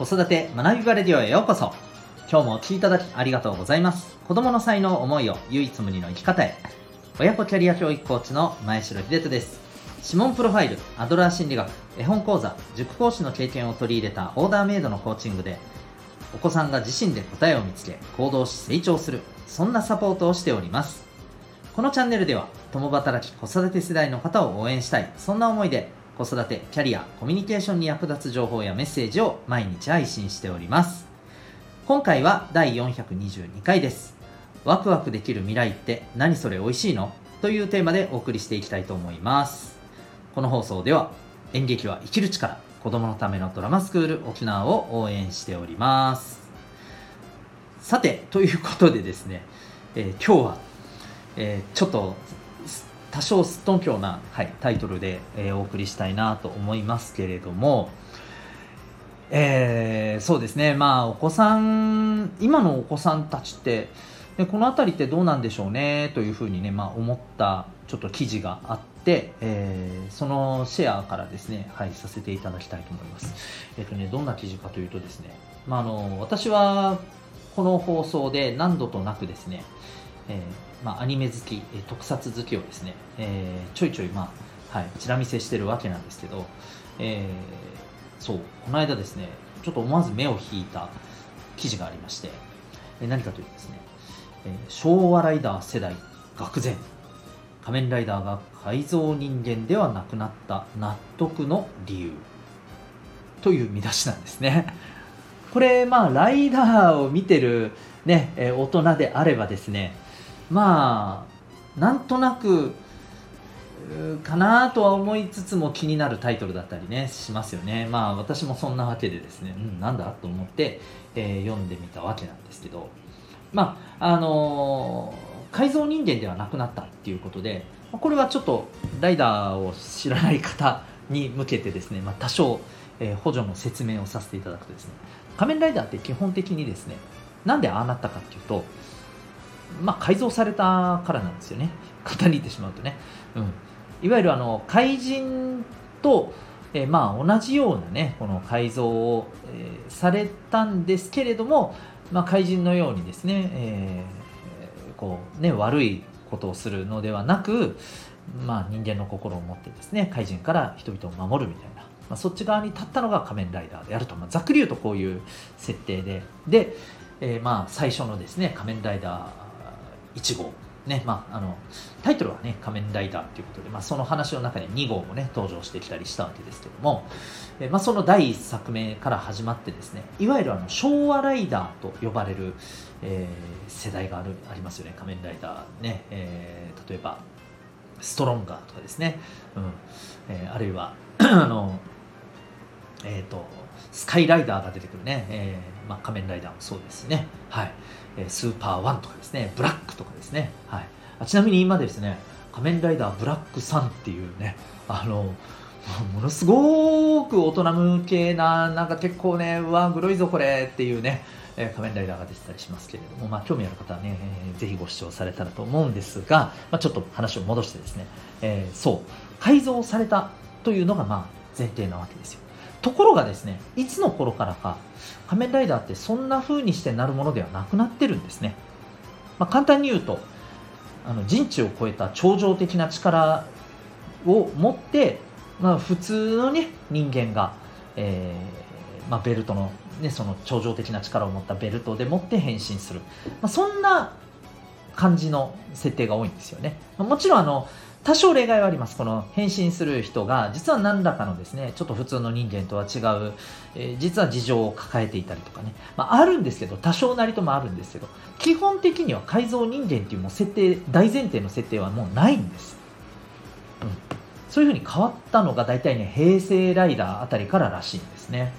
子育て学びバレディオへようこそ。今日もお聴きいただきありがとうございます。子供の才能思いを唯一無二の生き方へ。親子キャリア教育コーチの前城秀人です。指紋プロファイルアドラー心理学絵本講座塾講師の経験を取り入れたオーダーメイドのコーチングでお子さんが自身で答えを見つけ行動し成長するそんなサポートをしております。このチャンネルでは共働き子育て世代の方を応援したいそんな思いで子育てキャリアコミュニケーションに役立つ情報やメッセージを毎日配信しております。今回は第422回です。ワクワクできる未来って何それ美味しいの？というテーマでお送りしていきたいと思います。この放送では演劇は生きる力子供のためのドラマスクール沖縄を応援しております。さてということでですね、えー、今日は、えー、ちょっと多少すっとんきょうな、はい、タイトルで、えー、お送りしたいなと思いますけれども、えー、そうですねまあお子さん今のお子さんたちってでこの辺りってどうなんでしょうねというふうにね、まあ、思ったちょっと記事があって、えー、そのシェアからですね、はい、させていただきたいと思います。えっ、ー、とね、どんな記事かというとですね、まあ、あの私はこの放送で何度となくですね、えー、まあ、アニメ好き、え特撮好きをですね、えー、ちょいちょい、まあはい、ちら見せしてるわけなんですけど、えー、そう、この間ですね、ちょっと思わず目を引いた記事がありまして、え何かというとですね、え昭和ライダー世代愕然仮面ライダーが改造人間ではなくなった納得の理由という見出しなんですね。これまあライダーを見てるね、え大人であればですねまあなんとなくかなとは思いつつも気になるタイトルだったりねしますよね。まあ私もそんなわけでですね、うん、なんだと思って、えー、読んでみたわけなんですけど。まああのー、改造人間ではなくなったっていうことでこれはちょっとライダーを知らない方に向けてですね、まあ、多少、えー、補助の説明をさせていただくとですね仮面ライダーって基本的にですねなんでああなったかっていうとまあ改造されたからなんですよね。簡単に言ってしまうとね、うん、いわゆるあの怪人と、え、まあ同じようなねこの改造を、えー、されたんですけれども、まあ、怪人のようにですね,、えー、こうね悪いことをするのではなく、まあ、人間の心を持ってですね怪人から人々を守るみたいな、まあ、そっち側に立ったのが仮面ライダーであると、まあ、ざっくり言うとこういう設定で。で、えー、まあ最初のですね仮面ライダー1号。ねまあ、あのタイトルはね「仮面ライダー」ということで、まあ、その話の中で2号もね登場してきたりしたわけですけども、えまあ、その第1作目から始まってですねいわゆるあの昭和ライダーと呼ばれる、えー、世代があるありますよね仮面ライダーね、えー、例えばストロンガーとかですね、うん。えー、あるいは あのえっ、ー、とスカイライダーが出てくるね、えーまあ、仮面ライダーもそうですね、はい、スーパーワンとかですね、ブラックとかですね、はい、あちなみに今ですね、仮面ライダーブラックさんっていうね、あの、ものすごく大人向けな、なんか結構ね、うわ、グロいぞこれっていうね、えー、仮面ライダーが出てたりしますけれども、まあ、興味ある方はね、えー、ぜひご視聴されたらと思うんですが、まあ、ちょっと話を戻してですね、えー、そう、改造されたというのがまあ前提なわけですよ。ところがですね、いつの頃からか、仮面ライダーってそんな風にしてなるものではなくなってるんですね。まあ、簡単に言うと、あの人知を超えた超常的な力を持って、まあ、普通の、ね、人間が、えーまあ、ベルトの,、ね、その超常的な力を持ったベルトでもって変身する、まあ、そんな感じの設定が多いんですよね。もちろんあの多少例外はあります。この変身する人が、実は何らかのですね、ちょっと普通の人間とは違う、えー、実は事情を抱えていたりとかね、まあ、あるんですけど、多少なりともあるんですけど、基本的には改造人間っていうもう設定、大前提の設定はもうないんです。うん。そういうふうに変わったのが大体ね、平成ライダーあたりかららしいんですね。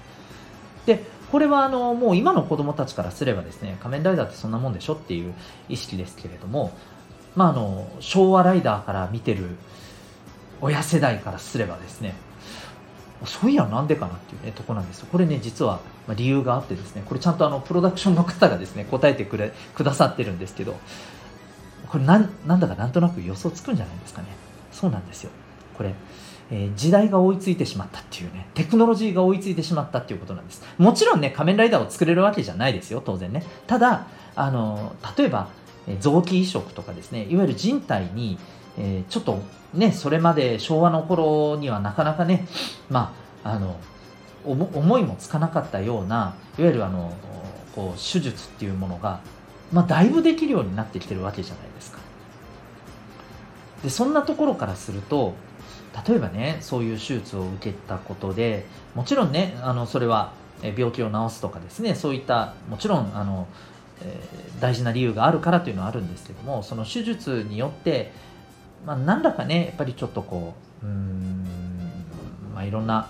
で、これはあのもう今の子供たちからすればですね、仮面ライダーってそんなもんでしょっていう意識ですけれども、まあ、あの昭和ライダーから見てる親世代からすればですねそういやなんでかなっていうねとこなんですよ。これね実は理由があってですねこれちゃんとあのプロダクションの方がですね答えてくれくださってるんですけどこれなんなんだかなんとなく予想つくんじゃないですかね。そうなんですよ。ここれ、えー、時代が追いついてしまったっていうねテクノロジーが追いついてしまったっていうことなんです。もちろんね仮面ライダーを作れるわけじゃないですよ当然ね。ただあの例えば臓器移植とかですねいわゆる人体に、え、ちょっとねそれまで昭和の頃にはなかなかねまああの思いもつかなかったようないわゆるあのこう手術っていうものが、まあ、だいぶできるようになってきてるわけじゃないですか。でそんなところからすると例えばねそういう手術を受けたことでもちろんねあのそれは病気を治すとかですねそういったもちろんあの、大事な理由があるからというのはあるんですけどもその手術によって、まあ、何らかねやっぱりちょっとこううんまあいろんな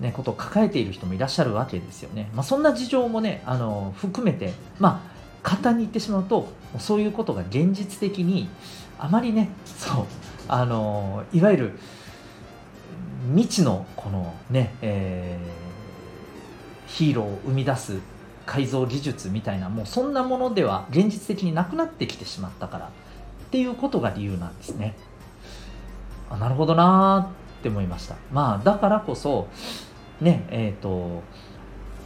ね、ことを抱えている人もいらっしゃるわけですよね。まあ、そんな事情もねあの含めて、まあ、簡単に言ってしまうとそういうことが現実的にあまりねそうあのいわゆる未知のこのね、えー、ヒーローを生み出す改造技術みたいなもうそんなものでは現実的になくなってきてしまったからっていうことが理由なんですね。あなるほどなーって思いました。まあだからこそねえっ、ー、と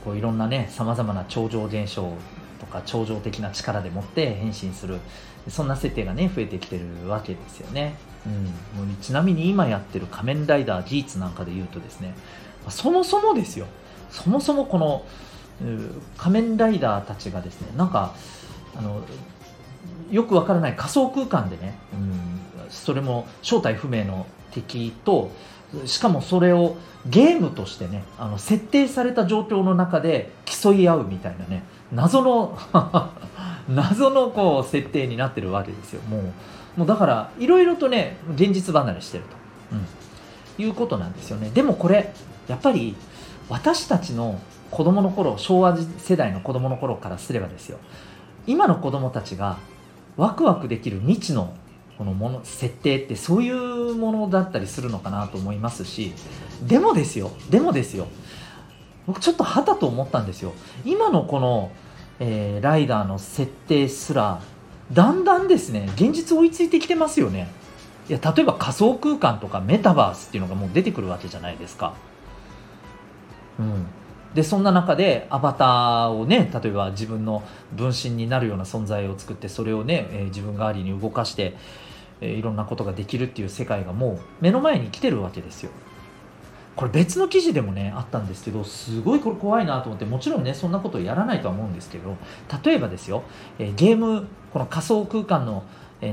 こういろんなねさまざまな超常現象とか超常的な力でもって変身するそんな設定がね増えてきてるわけですよね、うん、ちなみに今やってる仮面ライダーギーツなんかで言うとですねそもそもですよそもそもこの仮面ライダーたちがですねなんかあのよくわからない仮想空間でね、うん、それも正体不明の敵としかもそれをゲームとしてねあの設定された状況の中で競い合うみたいなね謎の 謎のこう設定になってるわけですよ。もうもうだからいろいろとね現実離れしてると、うん、いうことなんですよね。でもこれやっぱり私たちの子供の頃昭和世代の子供の頃からすればですよ。今の子供たちがワクワクできる未知のこのもの設定ってそういうものだったりするのかなと思いますしでもですよでもですよ。僕ちょっとはたと思ったんですよ。今のこの、えー、ライダーの設定すらだんだんですね現実追いついてきてますよね。いや例えば仮想空間とかメタバースっていうのがもう出てくるわけじゃないですか。うん。でそんな中でアバターをね例えば自分の分身になるような存在を作ってそれをね、えー、自分代わりに動かして、えー、いろんなことができるっていう世界がもう目の前に来てるわけですよ。これ別の記事でもねあったんですけどすごいこれ怖いなと思ってもちろんねそんなことやらないとは思うんですけど例えばですよ、えー、ゲームこの仮想空間の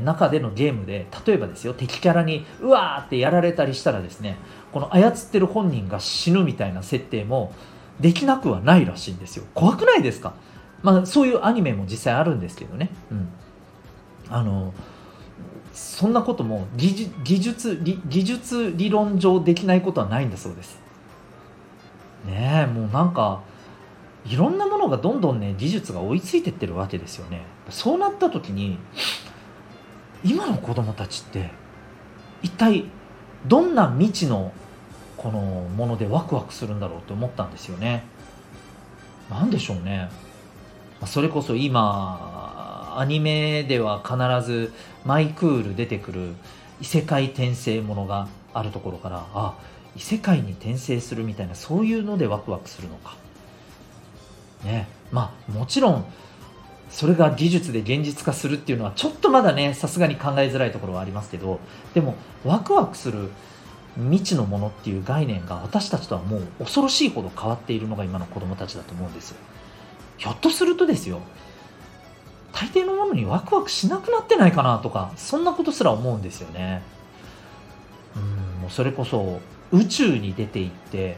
中でのゲームで例えばですよ敵キャラにうわーってやられたりしたらですねこの操ってる本人が死ぬみたいな設定もできなくはないらしいんですよ。怖くないですか？まあそういうアニメも実際あるんですけどね。うん。あのそんなことも技術技術理論上できないことはないんだそうです。ねえもうなんかいろんなものがどんどんね技術が追いついてってるわけですよね。そうなった時に今の子供たちって一体どんな未知のこのものでワクワクするんだろうって思ったんですよね。何でしょうね。それこそ今アニメでは必ずマイクール出てくる異世界転生ものがあるところからあ異世界に転生するみたいなそういうのでワクワクするのか。ね。まあもちろんそれが技術で現実化するっていうのはちょっとまだねさすがに考えづらいところはありますけどでもワクワクする未知のものっていう概念が私たちとはもう恐ろしいほど変わっているのが今の子供たちだと思うんですよ。ひょっとするとですよ。大抵のものにワクワクしなくなってないかなとかそんなことすら思うんですよね。うんもうそれこそ宇宙に出ていって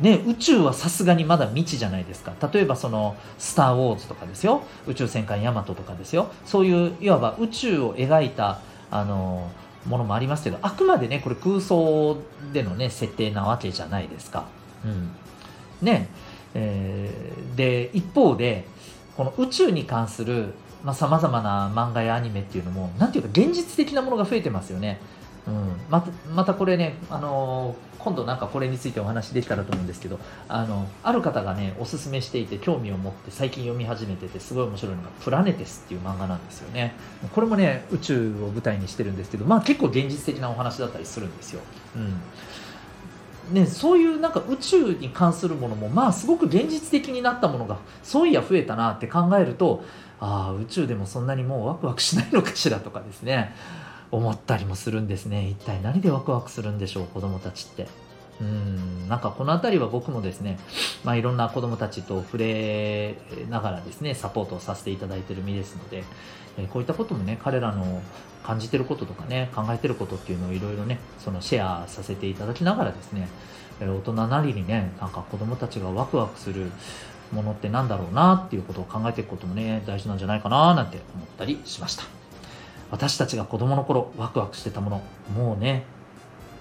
ね、宇宙はさすがにまだ未知じゃないですか。例えばその「スター・ウォーズ」とかですよ。宇宙戦艦ヤマトとかですよ。そういういわば宇宙を描いたあのものもありますけどあくまでねこれ空想でのね設定なわけじゃないですか。うんねえー、で一方でこの宇宙に関するさま様々な漫画やアニメっていうのも何ていうか現実的なものが増えてますよね。うん、またまたこれね、あのー今度なんかこれについてお話できたらと思うんですけどあのある方がねおすすめしていて興味を持って最近読み始めててすごい面白いのが「プラネテス」っていう漫画なんですよね。これもね宇宙を舞台にしてるんですけどまあ結構現実的なお話だったりするんですよ、うん。ね、そういうなんか宇宙に関するものもまあすごく現実的になったものがそういや増えたなって考えるとああ宇宙でもそんなにもうワクワクしないのかしらとかですね。思ったりもするんですね。一体何でワクワクするんでしょう子供たちって。うんなんかこの辺りは僕もですね、まあ、いろんな子供たちと触れながらですねサポートをさせていただいてる身ですので、えこういったこともね彼らの感じてることとかね考えてることっていうのをいろいろねそのシェアさせていただきながらですねえ大人なりにねなんか子供たちがワクワクするものってなんだろうなっていうことを考えていくこともね大事なんじゃないかななんて思ったりしました。私たちが子供の頃ワクワクしてたものもうね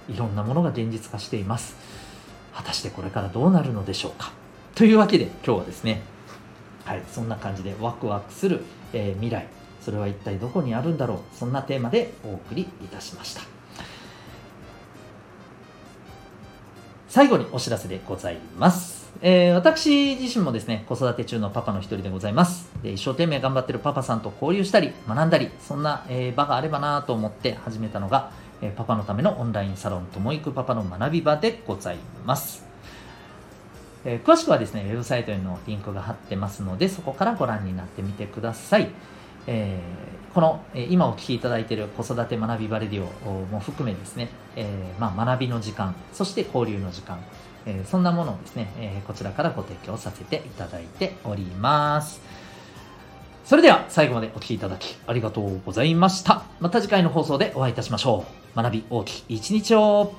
いろんなものが現実化しています。果たしてこれからどうなるのでしょうか。というわけで今日はですねはいそんな感じでワクワクする、えー、未来それは一体どこにあるんだろうそんなテーマでお送りいたしました。最後にお知らせでございますえー、私自身もですね、子育て中のパパの一人でございます。で一生懸命頑張ってるパパさんと交流したり、学んだり、そんな、えー、場があればなと思って始めたのが、えパパのためのオンラインサロンともいくパパの学び場でございます。え詳しくはですね、ウェブサイトへのリンクが貼ってますので、そこからご覧になってみてください。えー、この、え今お聞きいただいている子育て学びバレディオも含めですね、えー、まあ、学びの時間、そして交流の時間、えー、そんなものをですね、えこちらからご提供させていただいております。それでは最後までお聴きいただきありがとうございました。また次回の放送でお会いいたしましょう。学び大きい一日を